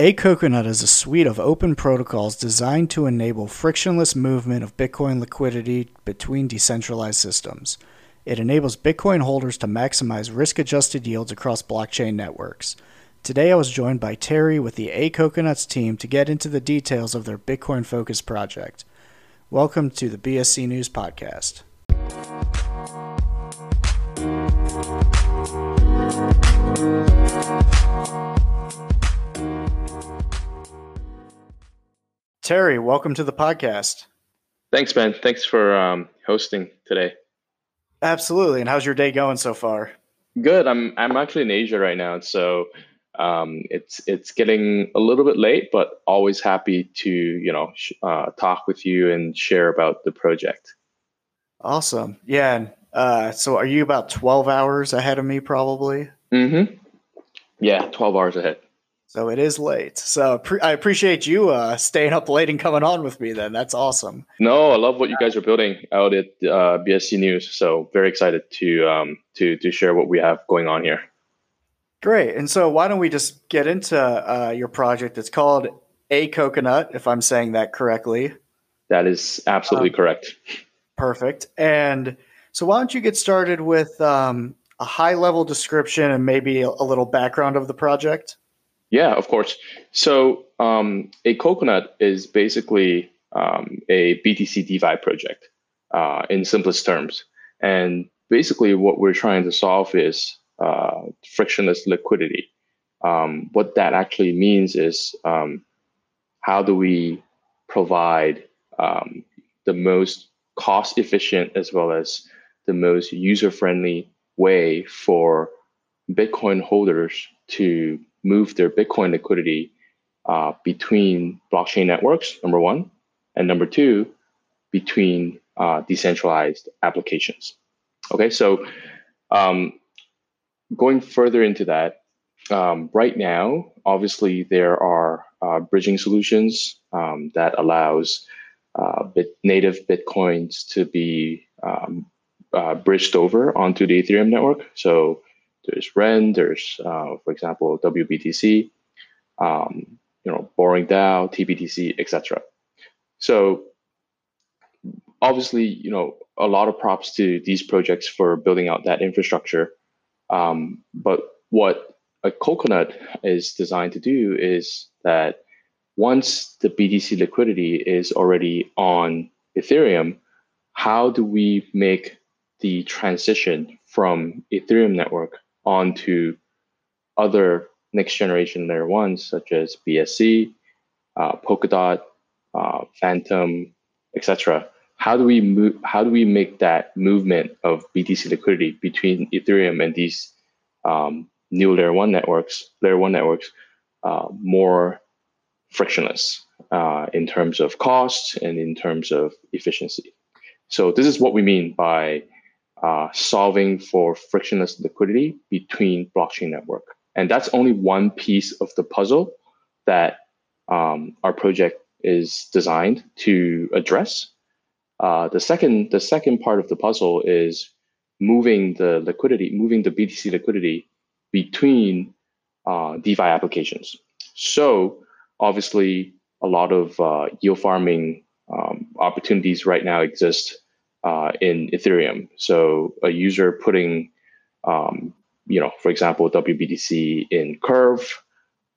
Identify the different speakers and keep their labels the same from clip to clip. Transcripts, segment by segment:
Speaker 1: A Coconut is a suite of open protocols designed to enable frictionless movement of Bitcoin liquidity between decentralized systems. It enables Bitcoin holders to maximize risk adjusted yields across blockchain networks. Today, I was joined by Terry with the A Coconuts team to get into the details of their Bitcoin focused project. Welcome to the BSC News Podcast. Terry, welcome to the podcast.
Speaker 2: Thanks, Ben. Thanks for um, hosting today.
Speaker 1: Absolutely. And how's your day going so far?
Speaker 2: Good. I'm I'm actually in Asia right now, so um, it's it's getting a little bit late, but always happy to you know sh- uh, talk with you and share about the project.
Speaker 1: Awesome. Yeah. And, uh, so are you about twelve hours ahead of me, probably?
Speaker 2: Mm-hmm. Yeah, twelve hours ahead.
Speaker 1: So it is late. So pre- I appreciate you uh, staying up late and coming on with me. Then that's awesome.
Speaker 2: No, I love what you guys are building out at uh, BSC News. So very excited to um, to to share what we have going on here.
Speaker 1: Great. And so why don't we just get into uh, your project? It's called A Coconut, if I'm saying that correctly.
Speaker 2: That is absolutely um, correct.
Speaker 1: Perfect. And so why don't you get started with um, a high level description and maybe a, a little background of the project?
Speaker 2: Yeah, of course. So um, a coconut is basically um, a BTC DeFi project uh, in simplest terms. And basically, what we're trying to solve is uh, frictionless liquidity. Um, what that actually means is um, how do we provide um, the most cost efficient as well as the most user friendly way for Bitcoin holders to move their Bitcoin liquidity uh, between blockchain networks, number one, and number two, between uh, decentralized applications. Okay, so um, going further into that, um, right now, obviously there are uh, bridging solutions um, that allows uh, bit native bitcoins to be um, uh, bridged over onto the Ethereum network. So there's Ren, there's, uh, for example, WBTC, um, you know, Boring DAO, TBTC, etc. So obviously, you know, a lot of props to these projects for building out that infrastructure. Um, but what a coconut is designed to do is that once the BTC liquidity is already on Ethereum, how do we make the transition from Ethereum network onto other next generation layer ones such as BSC, uh, Polkadot, uh, Fantom, etc. How do we move? How do we make that movement of BTC liquidity between Ethereum and these um, new layer one networks, layer one networks, uh, more frictionless uh, in terms of cost and in terms of efficiency? So this is what we mean by uh, solving for frictionless liquidity between blockchain network. And that's only one piece of the puzzle that um, our project is designed to address. Uh, the second, the second part of the puzzle is moving the liquidity, moving the BTC liquidity between uh, DeFi applications. So obviously, a lot of uh, yield farming um, opportunities right now exist uh, in Ethereum. So a user putting, um, you know, for example, WBTC in Curve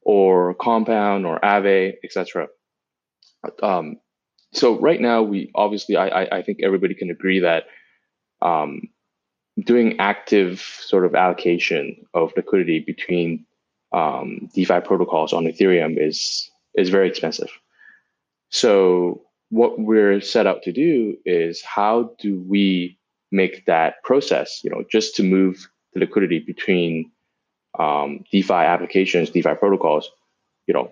Speaker 2: or Compound or Aave, etc. Um, so right now, we obviously, I, I think everybody can agree that um, doing active sort of allocation of liquidity between um, DeFi protocols on Ethereum is is very expensive. So what we're set out to do is how do we make that process, you know, just to move the liquidity between um, DeFi applications, DeFi protocols, you know,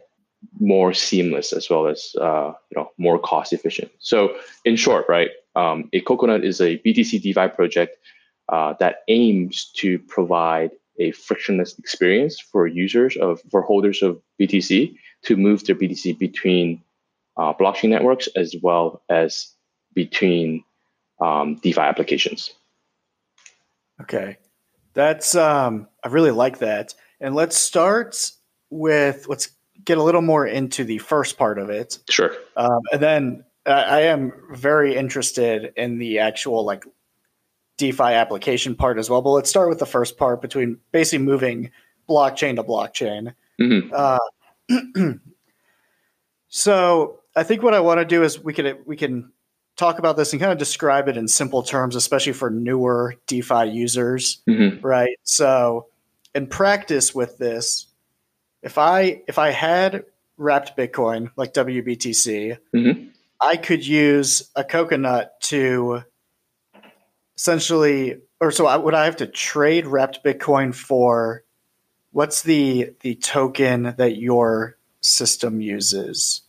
Speaker 2: more seamless as well as uh, you know more cost efficient. So in short, right, um, a Coconut is a BTC DeFi project uh, that aims to provide a frictionless experience for users of for holders of BTC to move their BTC between uh, blockchain networks as well as between um, DeFi applications.
Speaker 1: Okay, that's um, I really like that. And let's start with let's get a little more into the first part of it.
Speaker 2: Sure.
Speaker 1: Um, and then I, I am very interested in the actual like DeFi application part as well. But let's start with the first part between basically moving blockchain to blockchain.
Speaker 2: Mm-hmm.
Speaker 1: Uh, so I think what I want to do is we can we can talk about this and kind of describe it in simple terms, especially for newer DeFi users,
Speaker 2: Mm-hmm.
Speaker 1: right? So in practice with this, if I if I had wrapped Bitcoin like WBTC,
Speaker 2: Mhm.
Speaker 1: I could use a coconut to essentially, or so I, would I have to trade wrapped Bitcoin for what's the the token that your system uses?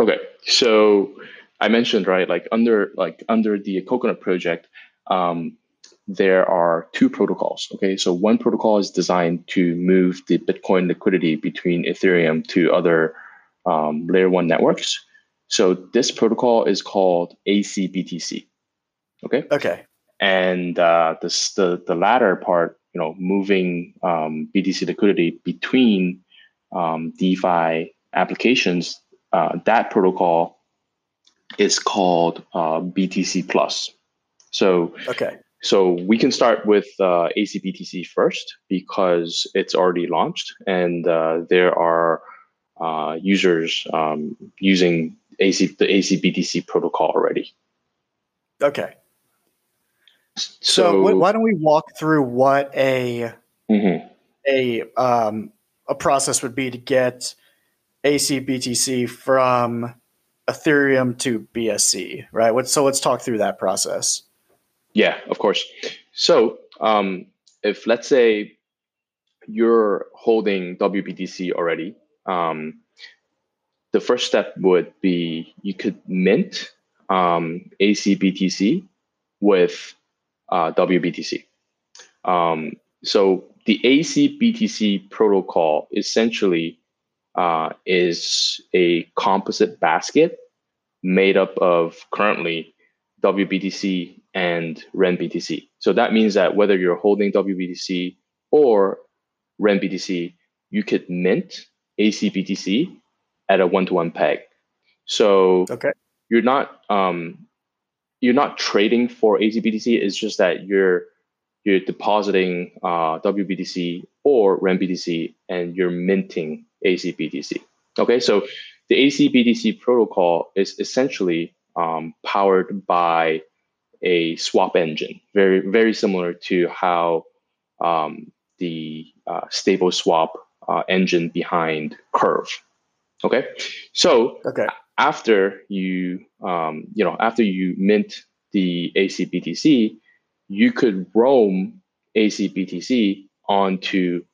Speaker 2: Okay, so I mentioned right, like under like under the Coconut project, um, there are two protocols. Okay, so one protocol is designed to move the Bitcoin liquidity between Ethereum to other um, layer one networks. So this protocol is called ACBTC. Okay,
Speaker 1: Okay,
Speaker 2: and uh, this, the the latter part, you know, moving um, BTC liquidity between um, DeFi applications, uh, that protocol is called uh, BTC Plus. So
Speaker 1: okay,
Speaker 2: so we can start with uh, ACBTC first because it's already launched and uh, there are uh, users um, using AC, the ACBTC protocol already.
Speaker 1: okay.
Speaker 2: So,
Speaker 1: So, wh- why don't we walk through what a
Speaker 2: Mhm.
Speaker 1: a um, a process would be to get ACBTC from Ethereum to BSC, right? What, so let's talk through that process.
Speaker 2: Yeah, of course. So, um, if let's say you're holding WBTC already, um, the first step would be you could mint um, ACBTC with uh, WBTC. Um, so the ACBTC protocol essentially uh, is a composite basket made up of currently WBTC and RenBTC. So that means that whether you're holding WBTC or RenBTC, you could mint ACBTC at a one-to-one peg. So
Speaker 1: Okay.
Speaker 2: you're not um, you're not trading for ACBTC. It's just that you're you're depositing uh, WBTC or RenBTC and you're minting ACBTC. Okay, so the ACBTC protocol is essentially um, powered by a swap engine, very very similar to how um, the uh, stable swap uh, engine behind Curve. Okay, so
Speaker 1: Okay.
Speaker 2: after you um, you know after you mint the ACBTC, you could roam ACBTC onto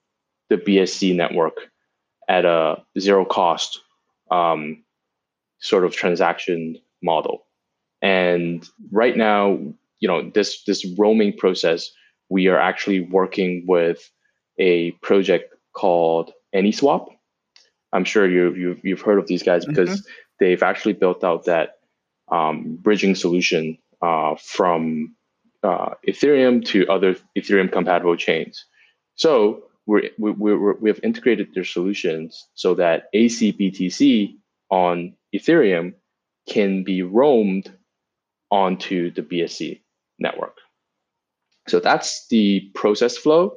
Speaker 2: the BSC network at a zero cost um, sort of transaction model. And right now, you know, this this roaming process, we are actually working with a project called AnySwap. I'm sure you you've, you've heard of these guys because they've actually built out that um, bridging solution uh, from uh, Ethereum to other Ethereum compatible chains. So we're, we, we're, we have integrated their solutions so that ACBTC on Ethereum can be roamed onto the BSC network. So that's the process flow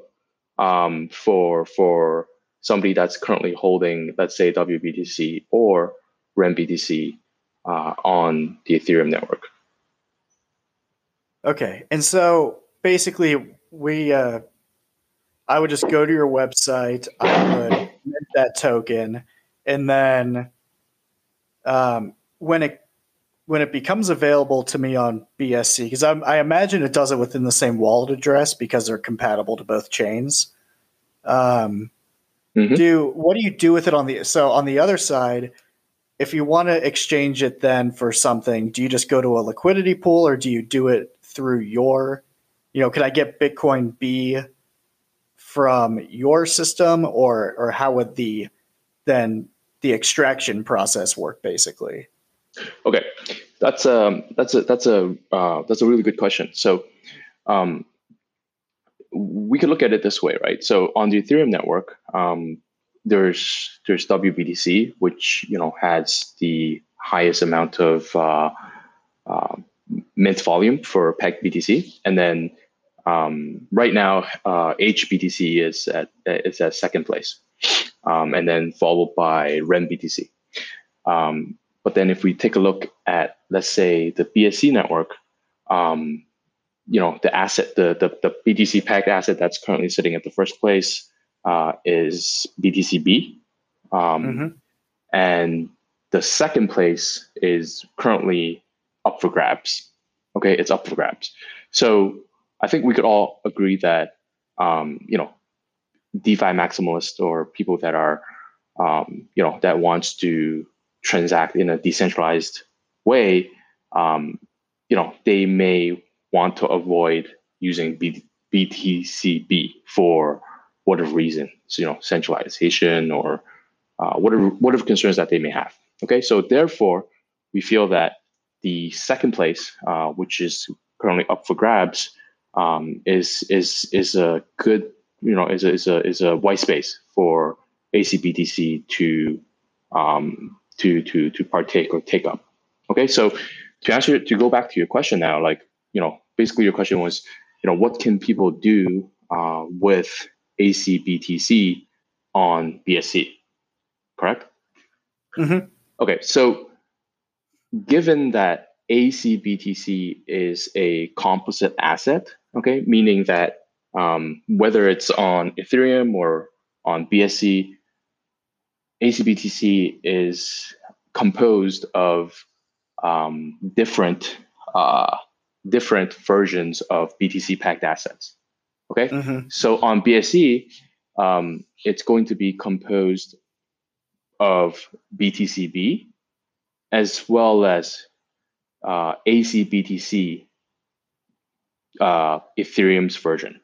Speaker 2: um, for for somebody that's currently holding, let's say, WBTC or RenBTC uh, on the Ethereum network.
Speaker 1: Okay. And so basically, we, uh, I would just go to your website, I would mint that token, and then um, when it when it becomes available to me on BSC, because I imagine it does it within the same wallet address because they're compatible to both chains. Um,
Speaker 2: Mhm.
Speaker 1: Do what do you do with it on the so on the other side? If you want to exchange it then for something, do you just go to a liquidity pool or do you do it through your, you know, can I get Bitcoin B from your system or or how would the then the extraction process work basically?
Speaker 2: Okay, that's a that's a that's a uh, that's a really good question. So, um, we could look at it this way, right? So on the Ethereum network, um, there's there's WBTC, which you know has the highest amount of uh, uh, mint volume for peg BTC, and then um, right now uh, HBTC is at is at second place, um, and then followed by REN BTC. Um, but then if we take a look at let's say the BSC network, um, you know the asset, the the, the BTC pegged asset that's currently sitting at the first place uh, is BTCB, um, mm-hmm. and the second place is currently up for grabs. Okay, it's up for grabs. So I think we could all agree that um, you know DeFi maximalists or people that are um, you know that wants to transact in a decentralized way, um, you know they may want to avoid using B- BTCB for whatever reason, so, you know centralization or uh, whatever whatever concerns that they may have. Okay, so therefore we feel that the second place, uh, which is currently up for grabs, um, is is is a good you know is a is a is a white space for ACBTC to um, to to to partake or take up. Okay, so to answer to go back to your question now, like you know, basically your question was, you know, what can people do uh, with ACBTC on BSC? Correct.
Speaker 1: Mm-hmm.
Speaker 2: Okay, so given that ACBTC is a composite asset, okay, meaning that um, whether it's on Ethereum or on BSC, ACBTC is composed of um, different uh, different versions of BTC packed assets. Okay, mm-hmm. so on BSC, um, it's going to be composed of BTCB as well as uh, ACBTC uh, Ethereum's version.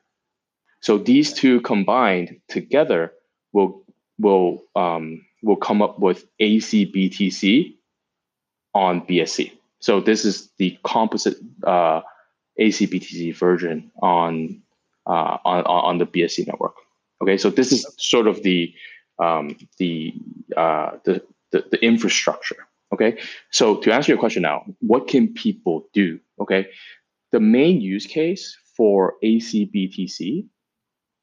Speaker 2: So these two combined together will will um, will come up with ACBTC on BSC. So this is the composite uh, ACBTC version on, uh, on on the BSC network. Okay, so this is sort of the um, the, uh, the, the the infrastructure. Okay, so to answer your question now, what can people do? Okay, the main use case for ACBTC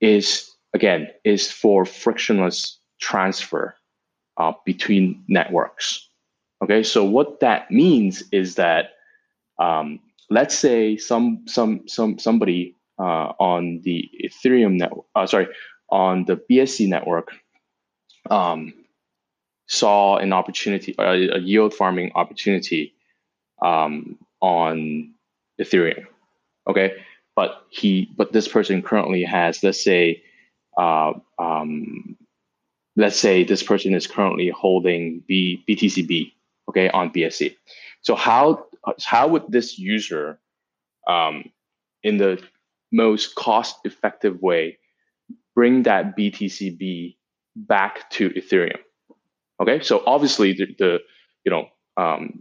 Speaker 2: is again is for frictionless transfer uh, between networks. Okay, so what that means is that um, let's say some some some somebody uh, on the Ethereum network, uh, sorry, on the BSC network, um, saw an opportunity, a, a yield farming opportunity um, on Ethereum. Okay, but he, but this person currently has, let's say, uh, um, let's say this person is currently holding B, BTCB, okay, on BSC. So how how would this user, um, in the most cost-effective way, bring that BTCB back to Ethereum? Okay, so obviously the, the you know um,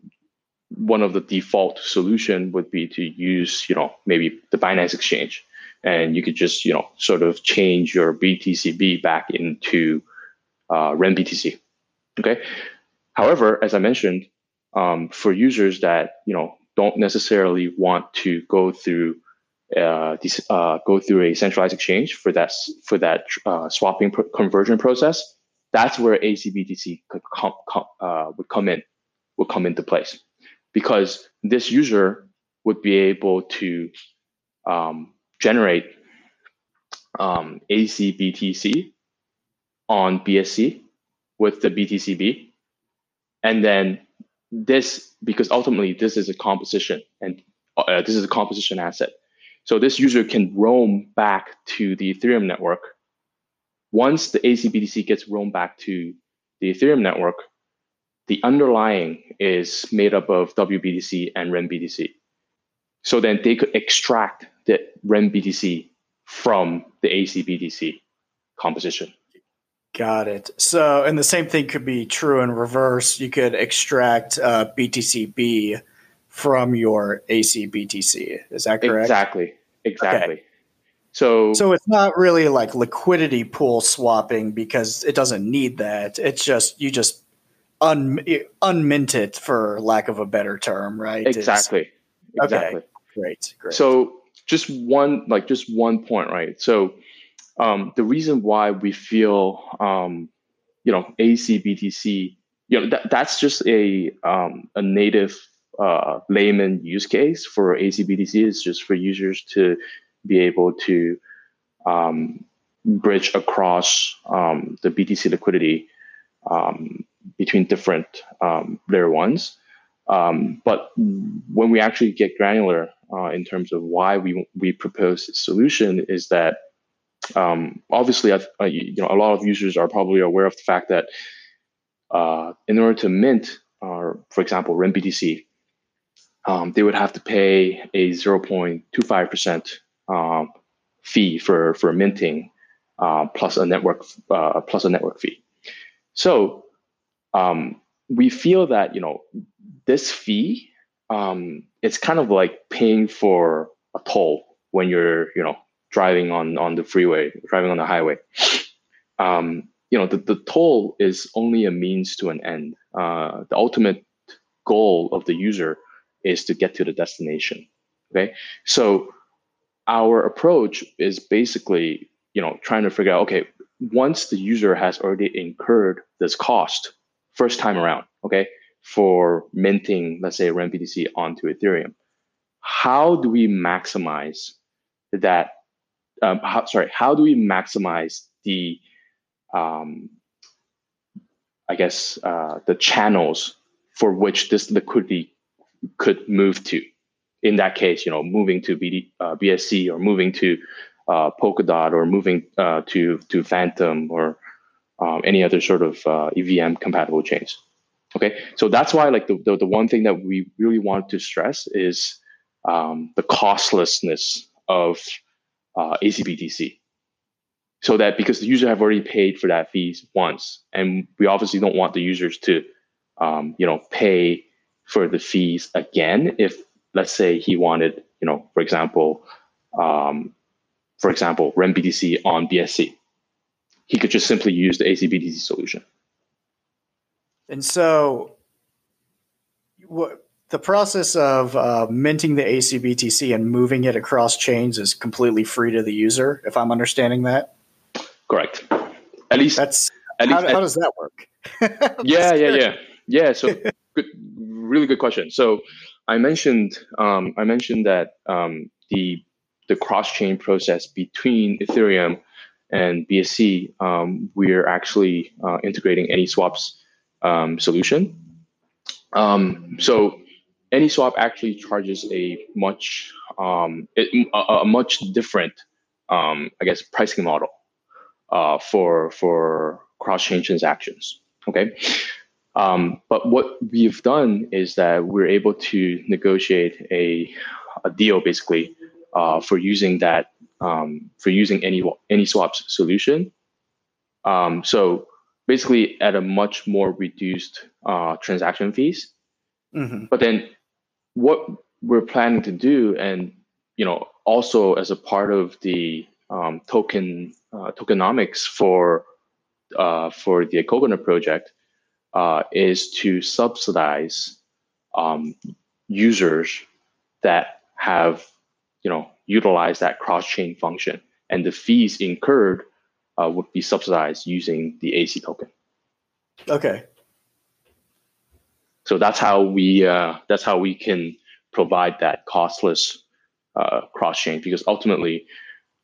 Speaker 2: one of the default solution would be to use you know maybe the Binance Exchange, and you could just you know sort of change your BTCB back into uh, REN BTC. Okay. However, as I mentioned, um, for users that you know don't necessarily want to go through uh, this, uh, go through a centralized exchange for that for that uh, swapping pr- conversion process, that's where ACBTC could uh, would come in would come into place because this user would be able to um, generate um, ACBTC on BSC with the BTCB. And then this, because ultimately this is a composition and uh, this is a composition asset. So this user can roam back to the Ethereum network. Once the ACBTC gets roamed back to the Ethereum network, the underlying is made up of WBTC and REN-BTC. So then they could extract the REN-BTC from the ACBTC composition.
Speaker 1: Got it. So, and the same thing could be true in reverse. You could extract uh, BTCB from your ACBTC. Is that correct?
Speaker 2: Exactly. Exactly. Okay. So,
Speaker 1: so it's not really like liquidity pool swapping because it doesn't need that. It's just you just un unmint it for lack of a better term, right?
Speaker 2: Exactly. It's, exactly.
Speaker 1: Okay. Great. Great.
Speaker 2: So just one like just one point, right? So um, the reason why we feel um, you know ACBTC, you know that, that's just a um, a native uh, layman use case for ACBTC is just for users to be able to um, bridge across um, the BTC liquidity um, between different um, layer ones. Um, but when we actually get granular uh, in terms of why we we propose this solution, is that um, obviously, uh, you know, a lot of users are probably aware of the fact that uh, in order to mint, uh, for example, RenBTC, um, they would have to pay a 0.25% um, fee for for minting, uh, plus a network uh, plus a network fee. So um, we feel that you know this fee um, it's kind of like paying for a toll when you're you know driving on on the freeway driving on the highway. Um, you know the, the toll is only a means to an end. Uh, the ultimate goal of the user is to get to the destination okay? So our approach is basically you know trying to figure out okay once the user has already incurred this cost first time around, okay, for minting, let's say RenBTC onto Ethereum. How do we maximize that? Um, how, sorry, how do we maximize the, um, I guess, uh, the channels for which this liquidity could move to? In that case, you know, moving to BD, uh, BSC or moving to uh, Polkadot or moving uh, to to Fantom or um, any other sort of uh, EVM compatible chains. Okay, so that's why like the, the, the one thing that we really want to stress is um, the costlessness of uh, ACBTC. So that because the user have already paid for that fees once, and we obviously don't want the users to, um, you know, pay for the fees again. If let's say he wanted, you know, for example, um, for example, RenBTC on BSC he could just simply use the ACBTC solution.
Speaker 1: And so, what the process of uh, minting the ACBTC and moving it across chains is completely free to the user, if I'm understanding that.
Speaker 2: Correct. At least
Speaker 1: that's
Speaker 2: at
Speaker 1: how,
Speaker 2: least,
Speaker 1: how at, does that work?
Speaker 2: yeah, yeah, yeah, yeah. So, good, really good question. So, I mentioned um, I mentioned that um, the the cross chain process between Ethereum and BSC, um, we're actually uh, integrating AnySwap's um, solution. Um, so AnySwap actually charges a much um, it, a, a, much different, I guess, pricing model uh, for for cross-chain transactions. Okay. Um, but what we've done is that we're able to negotiate a, a deal basically uh, for using that um, for using any any swaps solution. Um, so basically, at a much more reduced uh, transaction fees. Mm-hmm. But then, what we're planning to do, and you know, also as a part of the um, token uh, tokenomics for uh, for the Coconut project, uh, is to subsidize um, users that have you know utilize that cross-chain function, and the fees incurred uh, would be subsidized using the AC token.
Speaker 1: Okay.
Speaker 2: So that's how we uh, that's how we can provide that costless uh, cross-chain because ultimately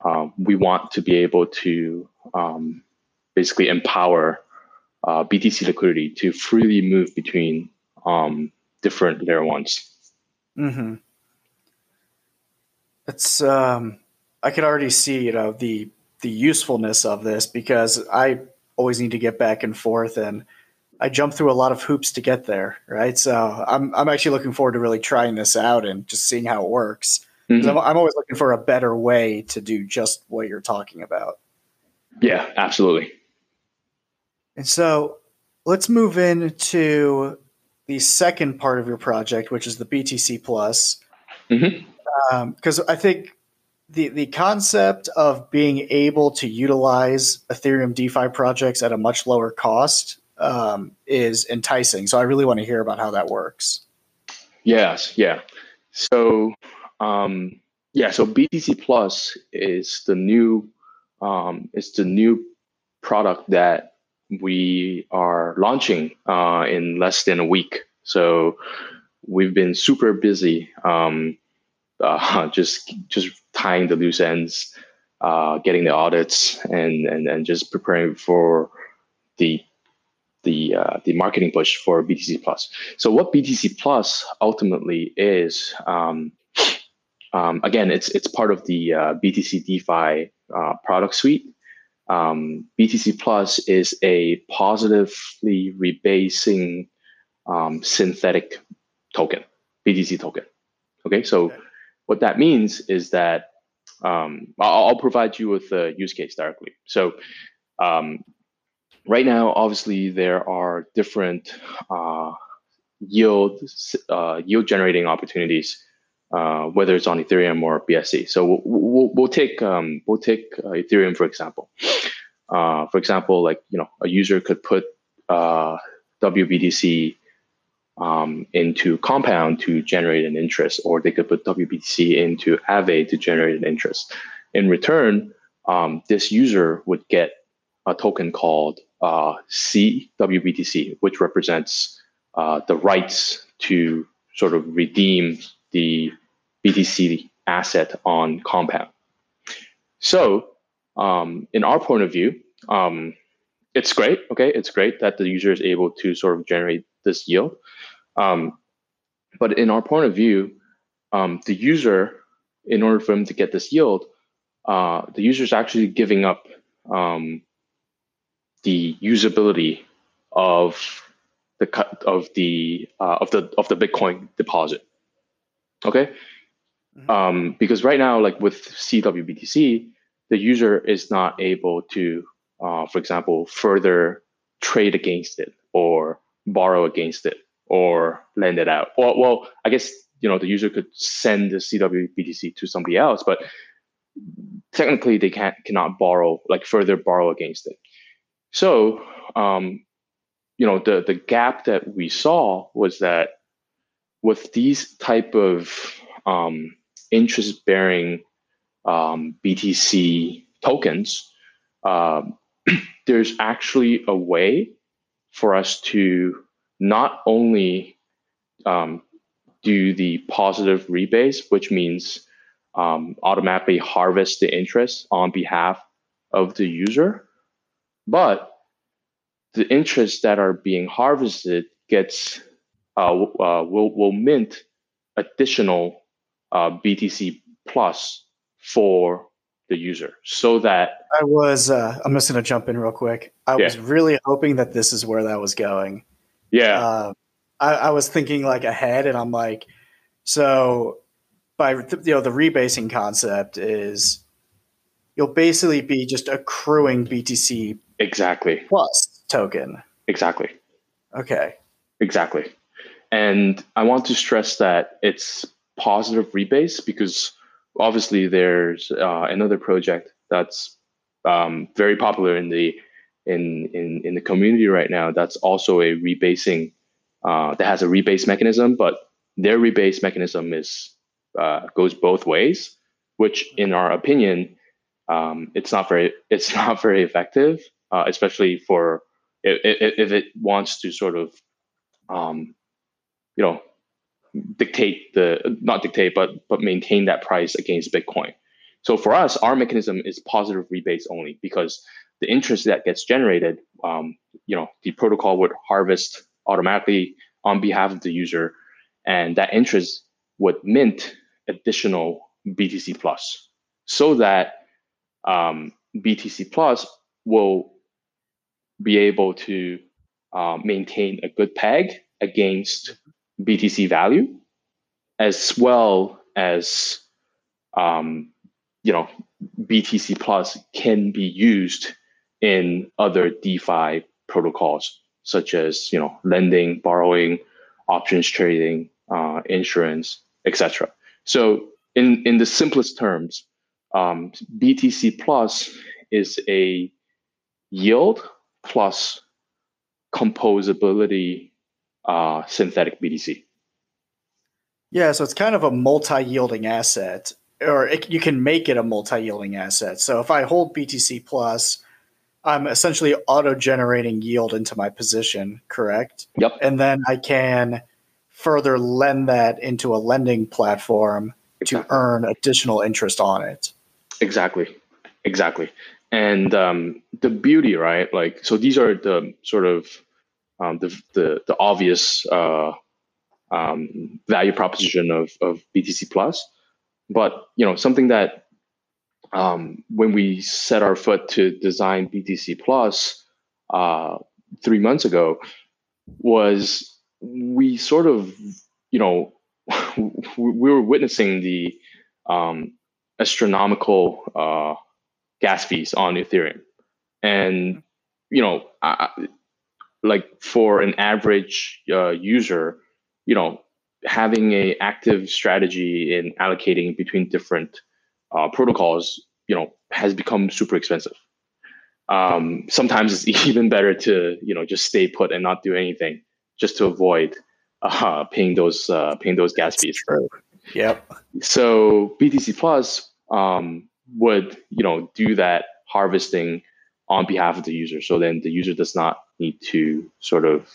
Speaker 2: um, we want to be able to um, basically empower uh, BTC liquidity to freely move between um, different layer ones.
Speaker 1: Mm-hmm. It's um, I could already see you know the the usefulness of this because I always need to get back and forth and I jump through a lot of hoops to get there, right? So I'm I'm actually looking forward to really trying this out and just seeing how it works. Mm-hmm. I'm, I'm always looking for a better way to do just what you're talking about.
Speaker 2: Yeah, absolutely.
Speaker 1: And so let's move into the second part of your project, which is the BTC Plus. Mm-hmm because um, I think the the concept of being able to utilize Ethereum DeFi projects at a much lower cost um, is enticing. So I really want to hear about how that works.
Speaker 2: Yes, yeah. So um, yeah, so BTC Plus is the new um, is the new product that we are launching uh, in less than a week. So we've been super busy, um, uh, just just tying the loose ends, uh, getting the audits, and and and just preparing for the the uh, the marketing push for BTC Plus. So what BTC Plus ultimately is, um, um, again, it's it's part of the uh, BTC DeFi uh, product suite. Um, BTC Plus is a positively rebasing um, synthetic token, BTC token. Okay, so okay. what that means is that um, I'll, I'll, provide you with a use case directly. So um, right now, obviously, there are different uh, yield uh, yield generating opportunities, uh, whether it's on Ethereum or BSC. So we'll, we'll, we'll take um, we'll take uh, Ethereum for example. Uh, for example, like you know, a user could put uh, WBTC um, into Compound to generate an interest, or they could put WBTC into Aave to generate an interest. In return, um, this user would get a token called uh, CWBTC, which represents uh, the rights to sort of redeem the BTC asset on Compound. So, um, in our point of view, um, it's great. Okay, it's great that the user is able to sort of generate this yield. Um, but in our point of view, um, the user, in order for him to get this yield, uh, the user is actually giving up um, the usability of the of the uh, of the of the Bitcoin deposit. Okay, mm-hmm. um, because right now, like with CWBTC, the user is not able to, uh, for example, further trade against it or borrow against it or lend it out. Well, well, I guess you know the user could send the CWBTC to somebody else, but technically they can't cannot borrow like further borrow against it. So, um, you know, the the gap that we saw was that with these type of um, interest bearing um, BTC tokens, uh, there's actually a way for us to not only um, do the positive rebase, which means um, automatically harvest the interest on behalf of the user, but the interest that are being harvested gets uh, uh, will will mint additional uh, BTC plus for the user, so that
Speaker 1: I was. Uh, I'm just to jump in real quick. I yeah. was really hoping that this is where that was going.
Speaker 2: Yeah, uh,
Speaker 1: I, I was thinking like ahead, and I'm like, so by you know the rebasing concept is you'll basically be just accruing BTC
Speaker 2: exactly
Speaker 1: plus token.
Speaker 2: Exactly.
Speaker 1: Okay.
Speaker 2: Exactly. And I want to stress that it's positive rebase because obviously there's uh, another project that's um, very popular in the in, in in the community right now. That's also a rebasing uh, that has a rebase mechanism, but their rebase mechanism is uh, goes both ways, which in our opinion um, it's not very it's not very effective, uh, especially for if, if, it wants to sort of um, you know dictate the not dictate but but maintain that price against Bitcoin. So for us, our mechanism is positive rebase only because the interest that gets generated, um, you know, the protocol would harvest automatically on behalf of the user, and that interest would mint additional BTC plus, so that um, BTC Plus will be able to uh, maintain a good peg against BTC value, as well as um, you know BTC Plus can be used in other DeFi protocols such as you know lending, borrowing, options trading, uh, insurance, etc. So in in the simplest terms, um, BTC Plus is a yield plus composability uh, synthetic BTC.
Speaker 1: Yeah, so it's kind of a multi-yielding asset, or it, you can make it a multi-yielding asset. So if I hold BTC Plus, I'm essentially auto-generating yield into my position, correct?
Speaker 2: Yep.
Speaker 1: And then I can further lend that into a lending platform exactly. to earn additional interest on it.
Speaker 2: Exactly. Exactly. And um, the beauty, right? Like, so these are the sort of um, the, the, the obvious uh, um, value proposition of, of BTC Plus. But you know something that um, when we set our foot to design BTC Plus uh, three months ago was we sort of you know we were witnessing the um, astronomical uh, gas fees on Ethereum, and you know, I, like for an average uh, user, you know, having a active strategy in allocating between different uh, protocols, you know, has become super expensive. Um, sometimes it's even better to you know just stay put and not do anything, just to avoid uh, paying those uh, paying those gas fees.
Speaker 1: Yep.
Speaker 2: So BTC Plus um, would you know do that harvesting on behalf of the user. So then the user does not need to sort of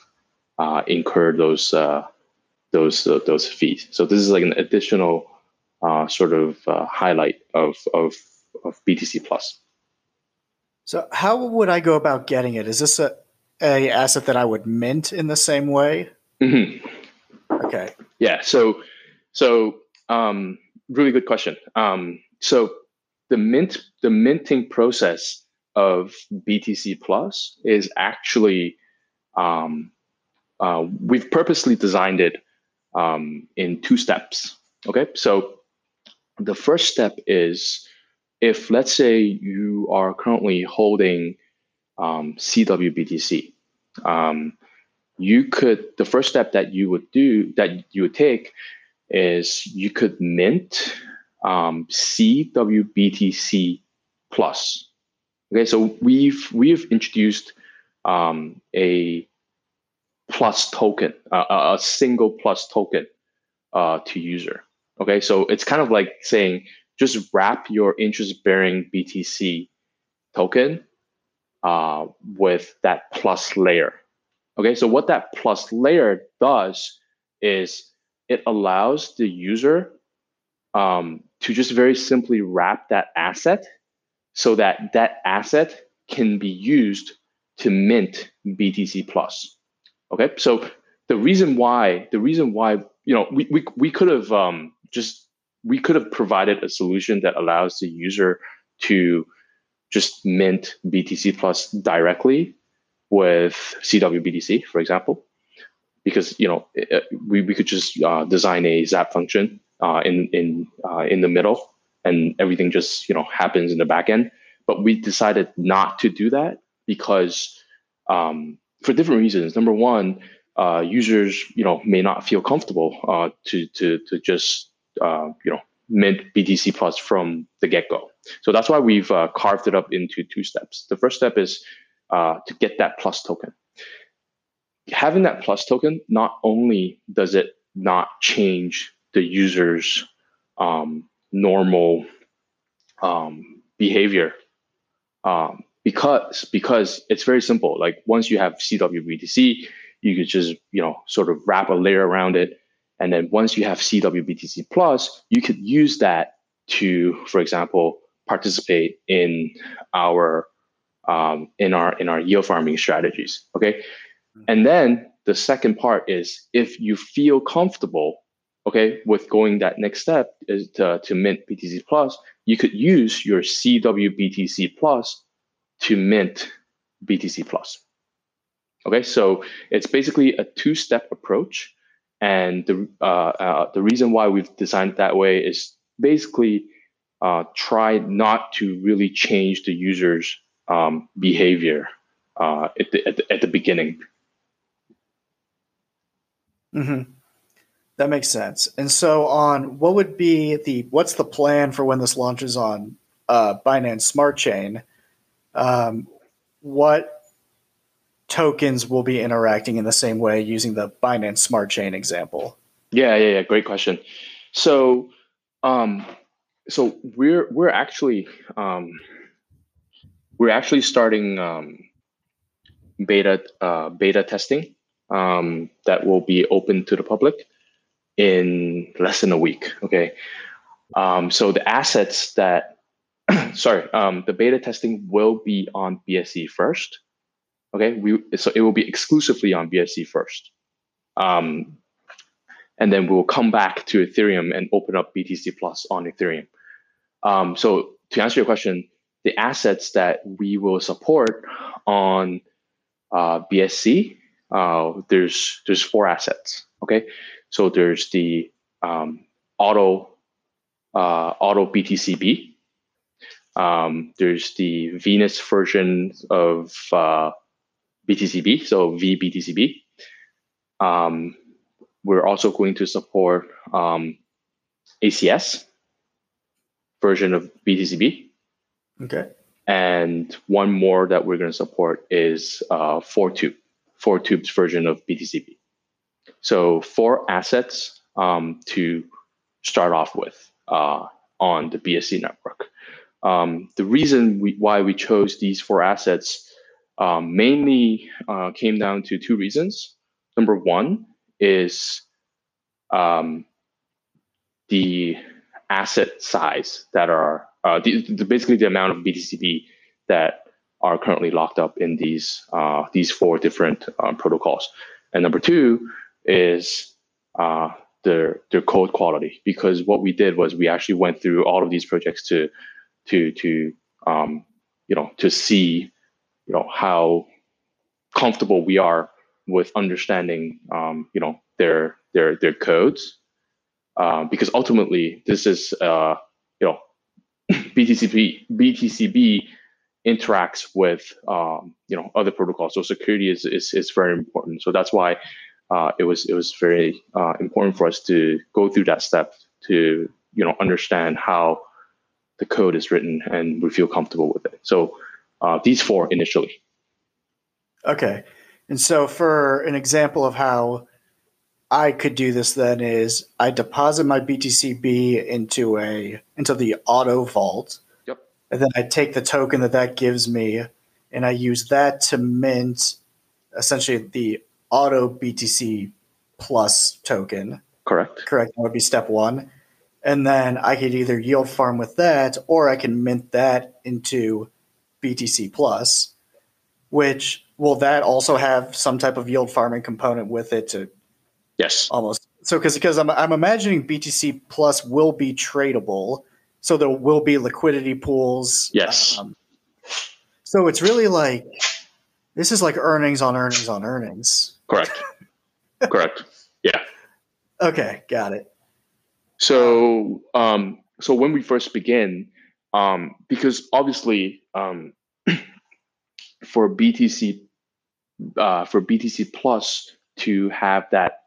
Speaker 2: uh, incur those uh, those uh, those fees. So this is like an additional uh, sort of uh, highlight of of of BTC Plus.
Speaker 1: So how would I go about getting it? Is this a a asset that I would mint in the same way?
Speaker 2: Mm-hmm.
Speaker 1: Okay.
Speaker 2: Yeah. So so um, really good question. Um, so the mint the minting process of BTC Plus is actually um, uh, we've purposely designed it um, in two steps. Okay, so the first step is if let's say you are currently holding um, CWBTC, um, you could the first step that you would do that you would take is you could mint um, CWBTC plus. Okay, so we've we've introduced um, a plus token, uh, a single plus token uh, to user. Okay, so it's kind of like saying just wrap your interest bearing BTC token uh, with that plus layer. Okay, so what that plus layer does is it allows the user um, to just very simply wrap that asset so that that asset can be used to mint BTC plus. Okay, so the reason why the reason why you know we we, we could have um, just we could have provided a solution that allows the user to just mint BTC plus directly with CWBTC, for example, because you know we, we could just uh, design a Zap function uh, in in uh, in the middle, and everything just you know happens in the back end. But we decided not to do that because um, for different reasons. Number one, uh, users you know may not feel comfortable uh, to to to just uh, you know mint BTC Plus from the get go. So that's why we've uh, carved it up into two steps. The first step is uh, to get that Plus token. Having that Plus token, not only does it not change the user's um, normal um, behavior um, because because it's very simple. Like once you have CWBTC, you could just you know sort of wrap a layer around it, and then once you have CWBTC plus, you could use that to, for example, participate in our um, in our in our yield farming strategies. Okay, mm-hmm. and then the second part is if you feel comfortable okay, with going that next step is to, to mint BTC plus, you could use your CWBTC plus to mint BTC plus. Okay, so it's basically a two-step approach, and the uh, uh, the reason why we've designed that way is basically uh, try not to really change the user's um, behavior uh, at the, at, the, at the beginning.
Speaker 1: Mm-hmm. That makes sense. And so on what would be the what's the plan for when this launches on uh, Binance Smart Chain, um, what tokens will be interacting in the same way using the Binance Smart Chain example?
Speaker 2: Yeah, yeah, yeah. Great question. So, um, so we're we're actually um, we're actually starting um, beta uh, beta testing um, that will be open to the public in less than a week. Okay, um, so the assets that sorry, um, the beta testing will be on BSC first. Okay, we so it will be exclusively on BSC first. Um, and then we'll come back to Ethereum and open up BTC Plus on Ethereum. Um, so to answer your question, the assets that we will support on uh, BSC, uh, there's there's four assets. Okay, so there's the um, auto uh, auto BTCB. Um, there's the Venus version of uh, BTCB, so VBTCB. Um, we're also going to support um, ACS version of BTCB.
Speaker 1: Okay.
Speaker 2: And one more that we're going to support is uh, ForTube, four tubes version of BTCB. So four assets um, to start off with uh, on the BSC network. Um, the reason we, why we chose these four assets um, mainly uh, came down to two reasons. Number one is um, the asset size that are uh, the, the, basically the amount of BTCB that are currently locked up in these uh, these four different um, protocols. And number two is uh, their their code quality because what we did was we actually went through all of these projects to to to um, you know to see you know how comfortable we are with understanding um, you know their their their codes um, because ultimately this is uh, you know BTCB BTCB interacts with um, you know other protocols. So security is, is is very important. So that's why uh, it was it was very uh, important for us to go through that step to you know understand how the code is written and we feel comfortable with it. So uh, these four initially.
Speaker 1: Okay, and so for an example of how I could do this then is I deposit my BTCB into a into the auto vault.
Speaker 2: Yep.
Speaker 1: And then I take the token that that gives me and I use that to mint essentially the auto BTC plus token.
Speaker 2: Correct.
Speaker 1: Correct. That would be step 1. And then I could either yield farm with that or I can mint that into BTC plus which will that also have some type of yield farming component with it to
Speaker 2: Yes.
Speaker 1: Almost. So because because I'm I'm imagining BTC Plus will be tradable, so there will be liquidity pools.
Speaker 2: Yes. Um,
Speaker 1: so it's really like this is like earnings on earnings on earnings.
Speaker 2: Correct. Correct. Yeah.
Speaker 1: Okay, got it.
Speaker 2: So um so when we first begin, um, because obviously um, for BTC uh, for BTC Plus to have that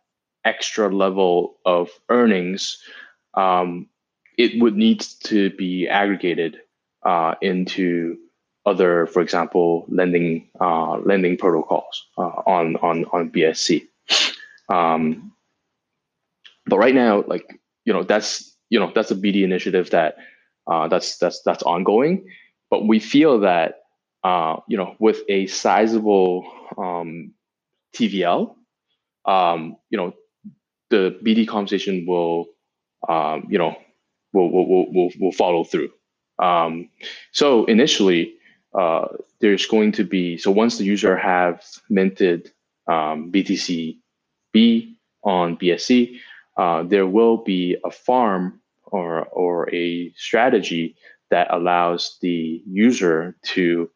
Speaker 2: extra level of earnings, um, it would need to be aggregated uh, into other, for example, lending uh, lending protocols uh, on on on BSC. Um, but right now, like you know, that's you know that's a BD initiative that uh, that's that's that's ongoing. But we feel that uh, you know with a sizable um, TVL, um, you know the BD conversation will, um, you know, will, will, will, will follow through. Um, so initially, uh, there's going to be, so once the user have minted um, BTC B on BSC, uh, there will be a farm or, or a strategy that allows the user to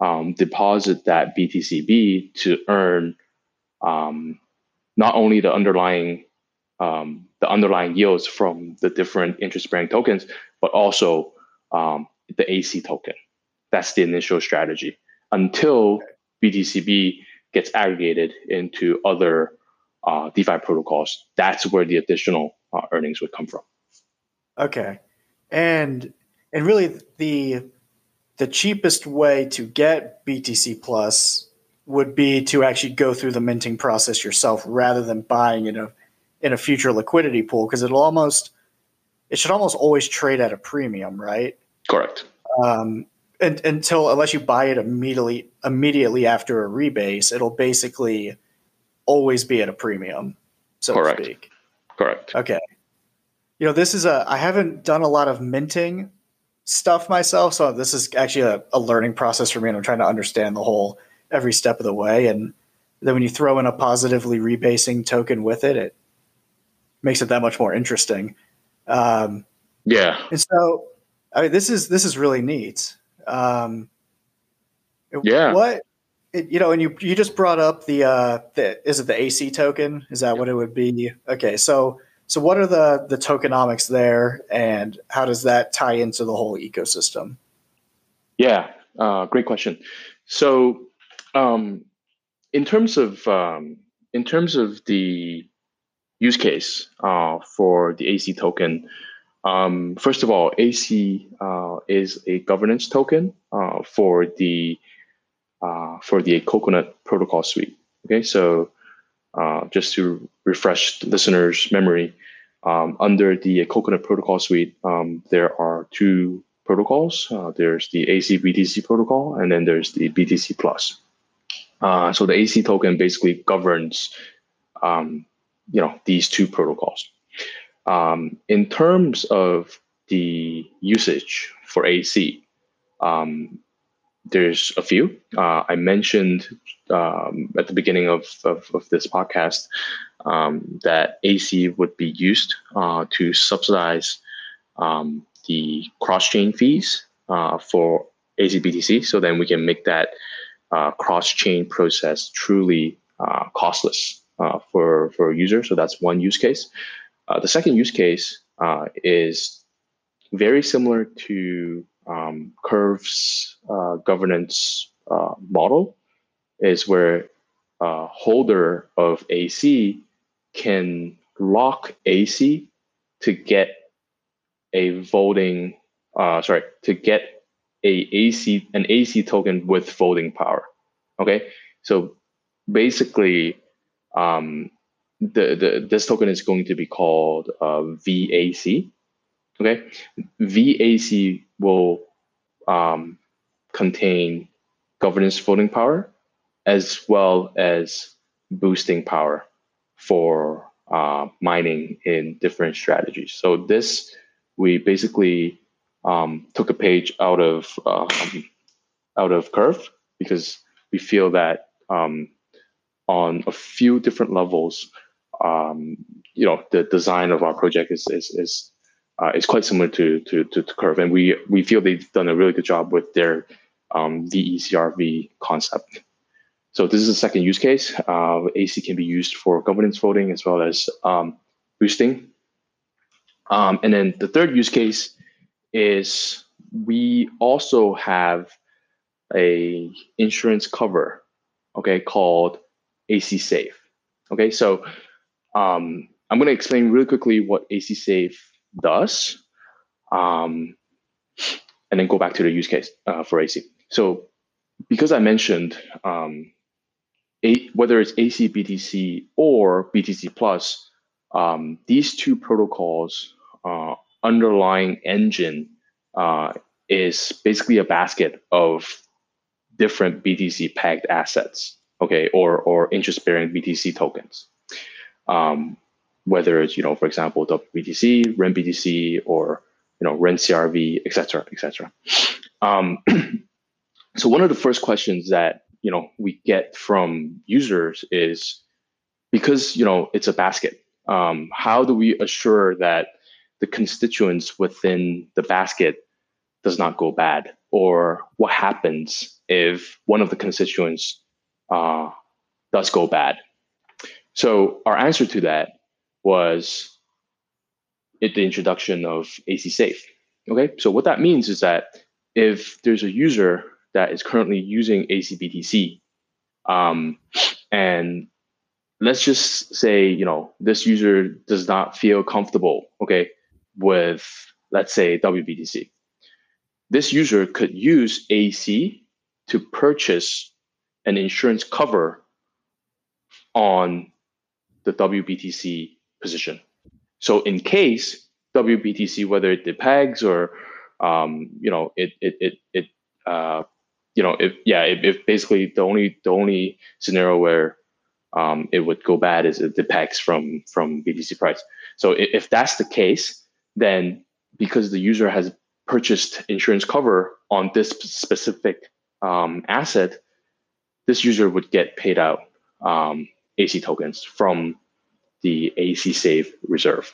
Speaker 2: um, deposit that BTCB to earn um, not only the underlying um, the underlying yields from the different interest bearing tokens, but also um, the AC token. That's the initial strategy until BTCB gets aggregated into other uh, DeFi protocols. That's where the additional uh, earnings would come from.
Speaker 1: Okay. And and really the the cheapest way to get BTC Plus would be to actually go through the minting process yourself rather than buying in a in a future liquidity pool because it'll almost it should almost always trade at a premium, right?
Speaker 2: Correct.
Speaker 1: Um, and, until unless you buy it immediately immediately after a rebase, it'll basically always be at a premium, so Correct. to speak.
Speaker 2: Correct.
Speaker 1: Okay. You know, this is a I haven't done a lot of minting stuff myself, so this is actually a, a learning process for me, and I'm trying to understand the whole every step of the way. And then when you throw in a positively rebasing token with it, it makes it that much more interesting. Um,
Speaker 2: yeah.
Speaker 1: And so, I mean, this is this is really neat. Um,
Speaker 2: yeah.
Speaker 1: What it, you know, and you you just brought up the uh, the is it the AC token? Is that what it would be? Okay, so so what are the the tokenomics there, and how does that tie into the whole ecosystem?
Speaker 2: Yeah, uh, great question. So, um, in terms of um, in terms of the use case uh, for the AC token, um, first of all, AC uh, is a governance token uh, for the uh, for the Coconut protocol suite. Okay, so uh, just to refresh listeners' memory, um, under the Coconut protocol suite, um, there are two protocols. Uh, there's the AC BTC protocol, and then there's the BTC Plus. Uh, so the AC token basically governs, um, you know, these two protocols. Um, in terms of the usage for AC, um, there's a few. Uh, I mentioned um, at the beginning of, of, of this podcast um, that AC would be used uh, to subsidize um, the cross chain fees uh, for ACBTC. So then we can make that uh, cross chain process truly uh, costless uh, for, for users. So that's one use case. Uh, the second use case uh, is very similar to um, Curve's uh, governance uh, model, is where a holder of AC can lock AC to get a voting, uh, sorry, to get a AC an AC token with voting power. Okay, so basically, um, the, the this token is going to be called uh, VAC. Okay, VAC will um, contain governance voting power as well as boosting power for uh, mining in different strategies. So this we basically um, took a page out of um, out of Curve because we feel that um, on a few different levels um, you know the design of our project is is is, uh, is quite similar to, to, to to Curve, and we we feel they've done a really good job with their um, VECRV concept. So this is the second use case. Uh, AC can be used for governance voting as well as um, boosting. Um, and then the third use case is we also have a insurance cover, okay, called AC Safe. Okay, so um, I'm going to explain really quickly what AC Safe does, um, and then go back to the use case uh, for AC. So, because I mentioned um, a, whether it's AC BTC or BTC Plus, um, these two protocols uh, underlying engine uh, is basically a basket of different BTC pegged assets, okay, or or interest bearing BTC tokens um, whether it's you know for example WBTC, RenBTC, or you know RenCRV, et cetera, et cetera. Um, so one of the first questions that you know we get from users is because you know it's a basket. Um, how do we assure that the constituents within the basket does not go bad, or what happens if one of the constituents uh, does go bad? So our answer to that was it, the introduction of AC Safe. Okay, so what that means is that if there's a user that is currently using ACBTC, um, and let's just say you know this user does not feel comfortable, okay, with let's say WBTC. this user could use AC to purchase an insurance cover on the WBTC position. So in case WBTC, whether it depegs or um, you know it it it it uh, you know if yeah if, if basically the only the only scenario where um, it would go bad is it depegs from from BTC price. So if, if that's the case, then because the user has purchased insurance cover on this specific um, asset, this user would get paid out um, AC tokens from the AC Safe reserve.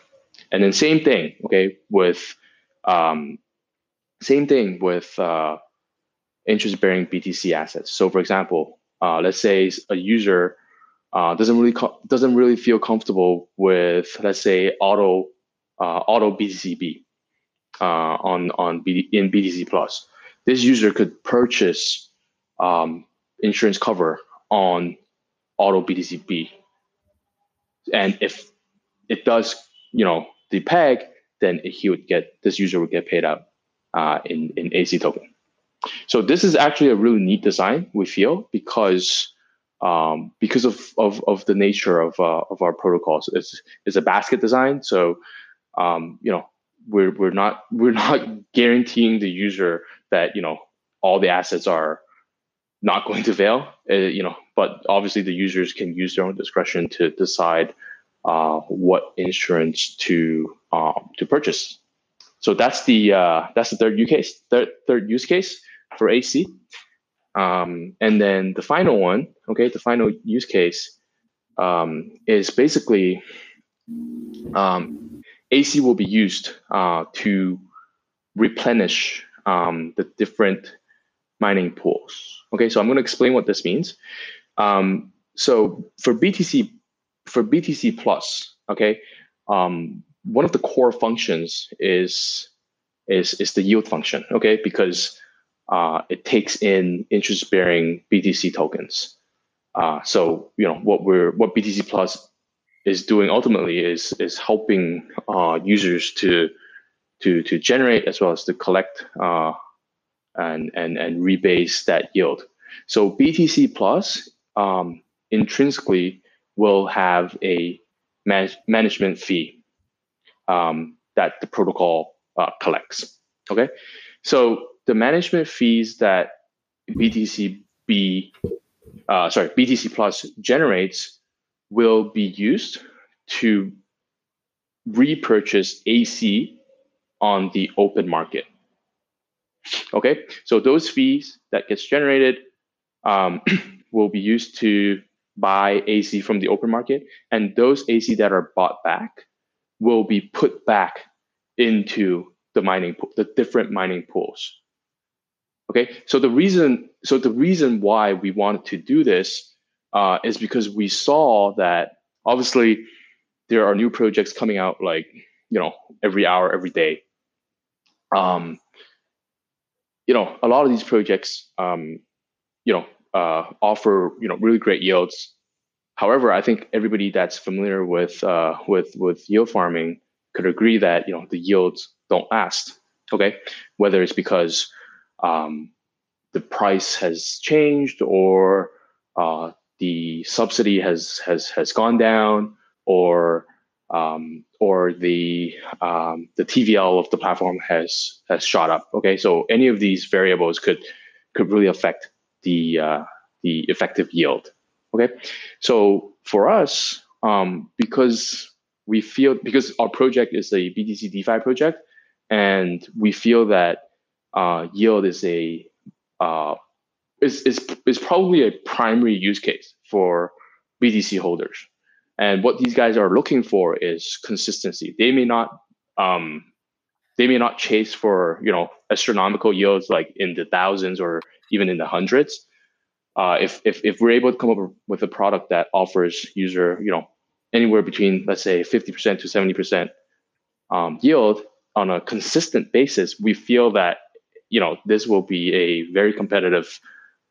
Speaker 2: And then same thing, okay, with um, same thing with uh, interest-bearing BTC assets. So, for example, uh, let's say a user uh, doesn't really doesn't really feel comfortable with, let's say, auto uh, auto BTCB uh, on on BD, in BTC Plus. This user could purchase um, insurance cover on auto BTCB, and if it does, you know, the peg, then he would get this user would get paid out uh, in in AC token. So this is actually a really neat design. We feel because um, because of, of of the nature of uh, of our protocols. It's it's a basket design, so um, you know we're we're not we're not guaranteeing the user that you know all the assets are not going to fail. Uh, you know, but obviously the users can use their own discretion to decide uh, what insurance to um, to purchase. So that's the uh, that's the third use case. Third third use case for AC. Um, and then the final one, okay, the final use case um, is basically um, AC will be used uh, to replenish um, the different mining pools. Okay, so I'm going to explain what this means. Um, so for BTC, for BTC Plus, okay, um, one of the core functions is is is the yield function. Okay, because uh, it takes in interest-bearing BTC tokens. Uh, so you know what we're what BTC Plus is doing ultimately is is helping uh, users to to to generate as well as to collect uh, and and and rebase that yield. So BTC Plus um, intrinsically will have a manage, management fee um, that the protocol uh, collects. Okay, so the management fees that BTCB, uh, sorry, BTC Plus generates will be used to repurchase AC on the open market. Okay, so those fees that gets generated um, will be used to buy AC from the open market, and those AC that are bought back will be put back into the mining pool, the different mining pools. Okay, so the reason so the reason why we wanted to do this uh, is because we saw that obviously there are new projects coming out like you know every hour, every day. Um, you know, a lot of these projects, um, you know, uh, offer you know really great yields. However, I think everybody that's familiar with uh, with with yield farming could agree that you know the yields don't last. Okay, whether it's because um, the price has changed or uh, the subsidy has has has gone down or um, or the um, the TVL of the platform has has shot up. Okay, so any of these variables could could really affect the uh, the effective yield. Okay, so for us, um, because we feel because our project is a BTC DeFi project, and we feel that uh, yield is a uh, is, is is probably a primary use case for BTC holders. And what these guys are looking for is consistency. They may not um, they may not chase for you know astronomical yields like in the thousands or even in the hundreds. Uh, if, if if we're able to come up with a product that offers user you know anywhere between let's say 50% to 70% um, yield on a consistent basis, we feel that you know this will be a very competitive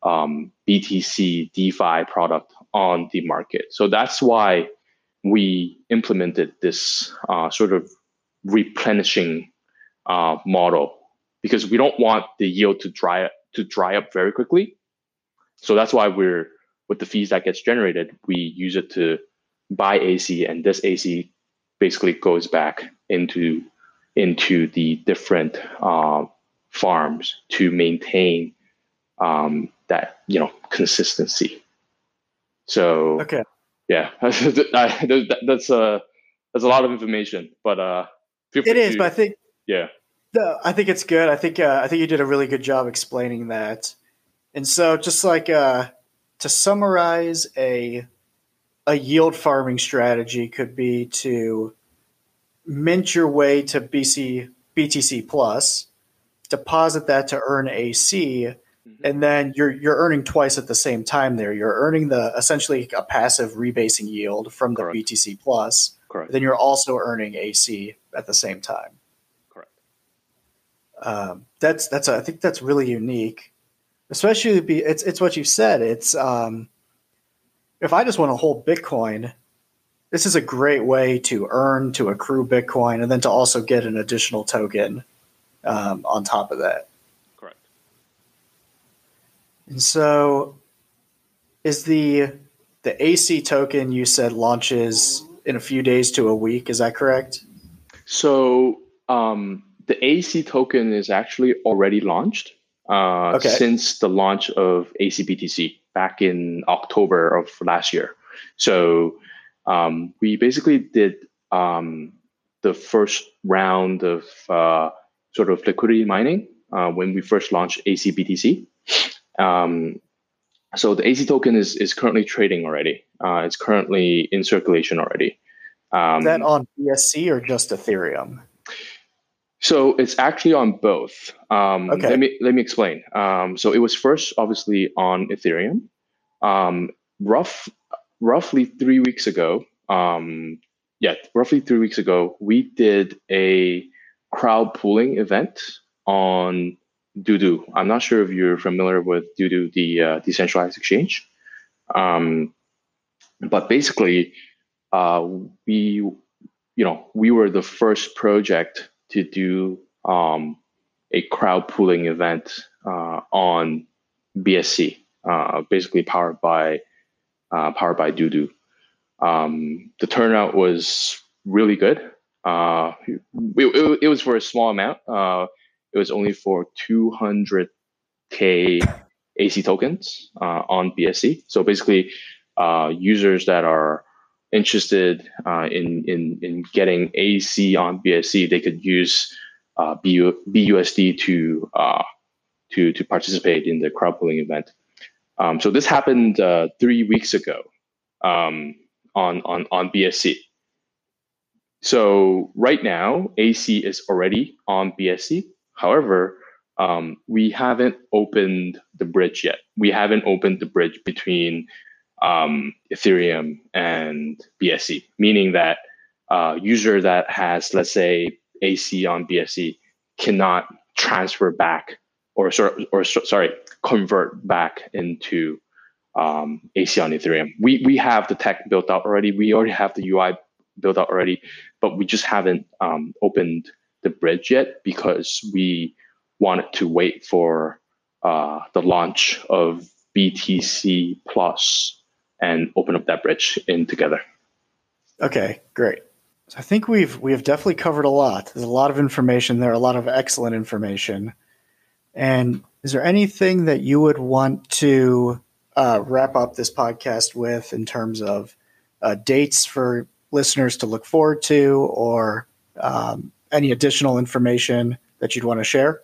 Speaker 2: um, BTC DeFi product on the market. So that's why we implemented this uh, sort of replenishing uh, model because we don't want the yield to dry to dry up very quickly. So that's why we're with the fees that gets generated, we use it to buy AC, and this AC basically goes back into into the different uh, farms to maintain um, that you know consistency. So
Speaker 1: okay,
Speaker 2: yeah, that's uh that's a lot of information, but uh,
Speaker 1: it is. To, but I think
Speaker 2: yeah,
Speaker 1: the, I think it's good. I think uh, I think you did a really good job explaining that. And so, just like uh, to summarize, a a yield farming strategy could be to mint your way to BC BTC plus, deposit that to earn AC, mm-hmm. and then you're you're earning twice at the same time. There, you're earning the essentially a passive rebasing yield from the Correct. BTC plus.
Speaker 2: Correct.
Speaker 1: Then you're also earning AC at the same time.
Speaker 2: Correct.
Speaker 1: Um, that's that's a, I think that's really unique, especially be it's it's what you said. It's um, if I just want to hold Bitcoin, this is a great way to earn to accrue Bitcoin and then to also get an additional token um, on top of that.
Speaker 2: Correct.
Speaker 1: And so, is the the AC token you said launches in a few days to a week. Is that correct?
Speaker 2: So um, the AC token is actually already launched uh, okay. since the launch of ACBTC back in October of last year. So um, we basically did um, the first round of uh, sort of liquidity mining uh, when we first launched ACBTC. Um, so the AC token is is currently trading already. Uh, it's currently in circulation already.
Speaker 1: Um, is that on BSC or just Ethereum?
Speaker 2: So it's actually on both. Um, okay. Let me let me explain. Um, so it was first obviously on Ethereum. Um, rough, roughly three weeks ago. Um, yeah, roughly three weeks ago, we did a crowd pooling event on DODO. I'm not sure if you're familiar with DODO, the uh, decentralized exchange. Um, but basically, uh, we, you know, we were the first project to do um, a crowd pooling event uh, on BSC, uh, basically powered by uh, powered by DODO. Um, the turnout was really good. Uh, it, it, it, was for a small amount. Uh, it was only for 200k AC tokens uh, on BSC. So basically, users that are interested uh, in, in in getting AC on BSC, they could use uh, BU, BUSD to uh, to to participate in the crowd pooling event. Um, so this happened uh, three weeks ago um, on on on BSC. So right now, AC is already on BSC. However, um, we haven't opened the bridge yet. We haven't opened the bridge between um, Ethereum and BSC, meaning that uh, user that has, let's say, AC on BSC cannot transfer back or, or sorry, convert back into um, AC on Ethereum. We, we have the tech built out already. We already have the UI built out already, but we just haven't um, opened the bridge yet because we wanted to wait for uh, the launch of BTC Plus and open up that bridge in together.
Speaker 1: Okay, great. So I think we've we have definitely covered a lot. There's a lot of information there, a lot of excellent information. And is there anything that you would want to uh, wrap up this podcast with in terms of uh, dates for listeners to look forward to, or um, any additional information that you'd want to share?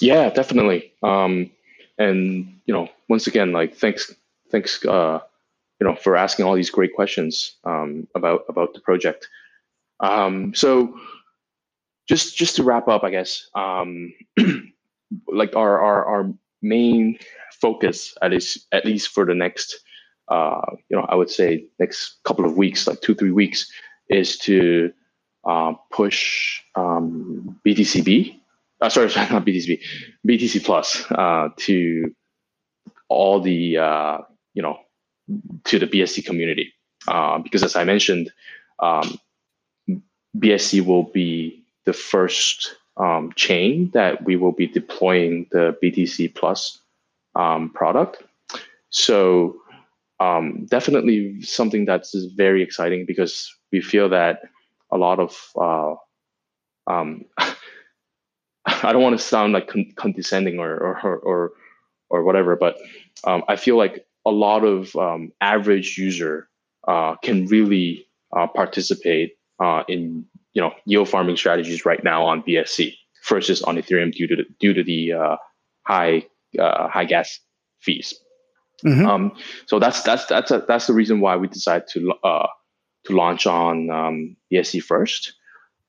Speaker 2: Yeah, definitely. Um, and you know, once again, like thanks, thanks uh, you know, for asking all these great questions um, about about the project. Um, so, just just to wrap up, I guess, um, like our, our our main focus at least at least for the next, uh, you know, I would say next couple of weeks, like two three weeks, is to uh, push um, BTCB. Uh, sorry, sorry, not BTCB, BTC Plus uh, to all the uh, you know to the BSC community. Uh, because as I mentioned, um, BSC will be the first um, chain that we will be deploying the BTC Plus um, product. So um, definitely something that's very exciting because we feel that a lot of uh, um, I don't want to sound like con- condescending or, or or or whatever, but um, I feel like a lot of um, average user uh, can really uh, participate uh, in you know yield farming strategies right now on BSC versus on Ethereum due to the, due to the uh, high uh, high gas fees. Mm-hmm. Um, so that's that's that's a, that's the reason why we decided to uh, to launch on um, BSC first.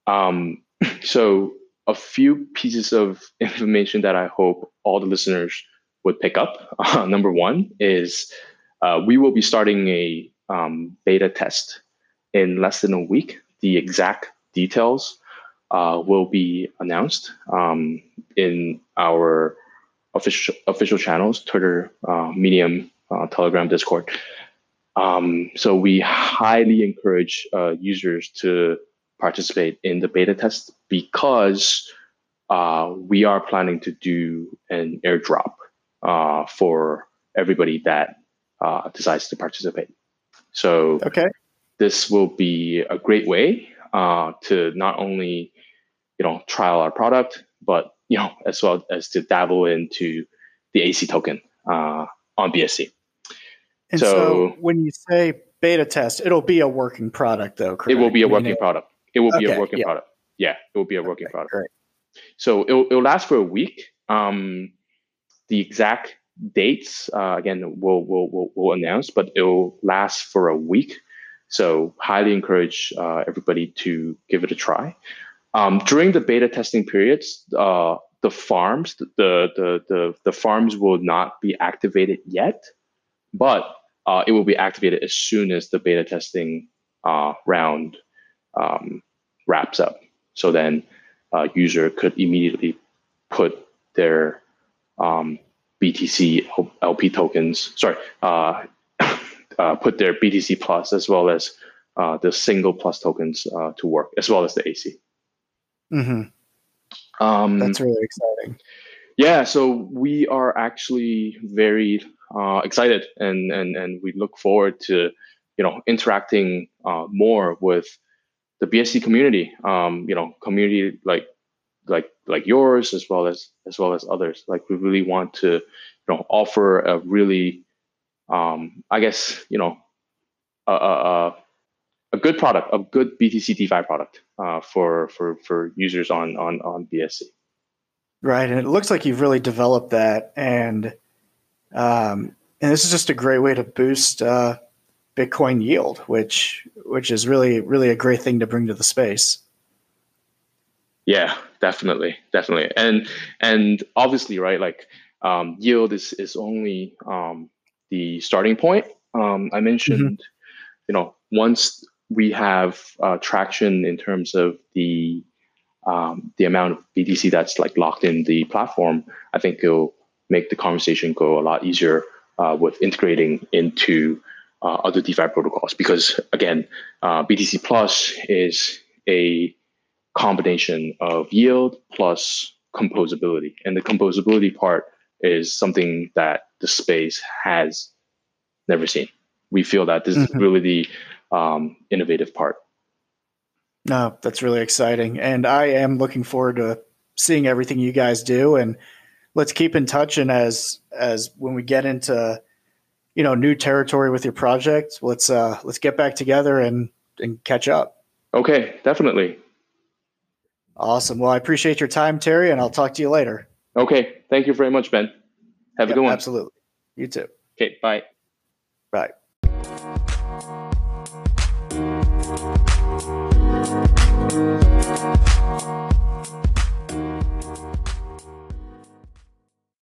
Speaker 2: Um, so a few pieces of information that I hope all the listeners would pick up. Uh, number one is uh, we will be starting a um, beta test in less than a week. The exact details uh, will be announced um, in our official official channels: Twitter, uh, Medium, uh, Telegram, Discord. Um, so we highly encourage uh, users to participate in the beta test because we are planning to do an airdrop uh, for everybody that uh, decides to participate. So
Speaker 1: okay.
Speaker 2: this will be a great way uh, to not only you know trial our product, but you know as well as to dabble into the AC token uh, on BSC.
Speaker 1: And so, so, when you say beta test, it'll be a working product, though. Correct?
Speaker 2: It will be a working product. It will okay, be a working yeah. product. Yeah, it will be a working okay, product. Great. So it'll, it'll last for a week. Um, the exact dates, uh, again, we'll, we'll, we'll, we'll, announce, but it'll last for a week. So highly encourage uh, everybody to give it a try. Um, during the beta testing periods, uh, the farms, the, the, the, the farms will not be activated yet, but uh, it will be activated as soon as the beta testing uh, round um, wraps up. So then a user could immediately put their um, BTC LP tokens, sorry, uh, uh, put their BTC Plus as well as uh, the single Plus tokens uh, to work, as well as the AC.
Speaker 1: Mm-hmm. Um, That's really exciting.
Speaker 2: Yeah, so we are actually very uh, excited, and and and we look forward to you know interacting more with the BSC community. Um, you know, community like like like yours as well as as well as others. Like we really want to, you know, offer a really, um, I guess you know, a, a, a good product, a good BTC DeFi product uh, for for for users on on on BSC.
Speaker 1: Right, and it looks like you've really developed that, and um, and this is just a great way to boost uh, Bitcoin yield, which which is really really a great thing to bring to the space.
Speaker 2: Yeah, definitely, definitely, and and obviously, right? Like um, yield is is only um, the starting point. Um, I mentioned, mm-hmm. you know, once we have uh, traction in terms of the um, the amount of BTC that's like locked in the platform, I think it'll make the conversation go a lot easier uh, with integrating into uh, other DeFi protocols. Because again, uh, BTC Plus is a combination of yield plus composability. And the composability part is something that the space has never seen. We feel that this mm-hmm. is really the um, innovative part.
Speaker 1: No, that's really exciting. And I am looking forward to seeing everything you guys do. And let's keep in touch. And as, as when we get into, you know, new territory with your project, let's, uh, let's get back together and, and catch up.
Speaker 2: Okay, definitely.
Speaker 1: Awesome. Well, I appreciate your time, Terry, and I'll talk to you later.
Speaker 2: Okay. Thank you very much, Ben. Have a good one.
Speaker 1: Absolutely. You too.
Speaker 2: Okay. Bye.
Speaker 1: Bye.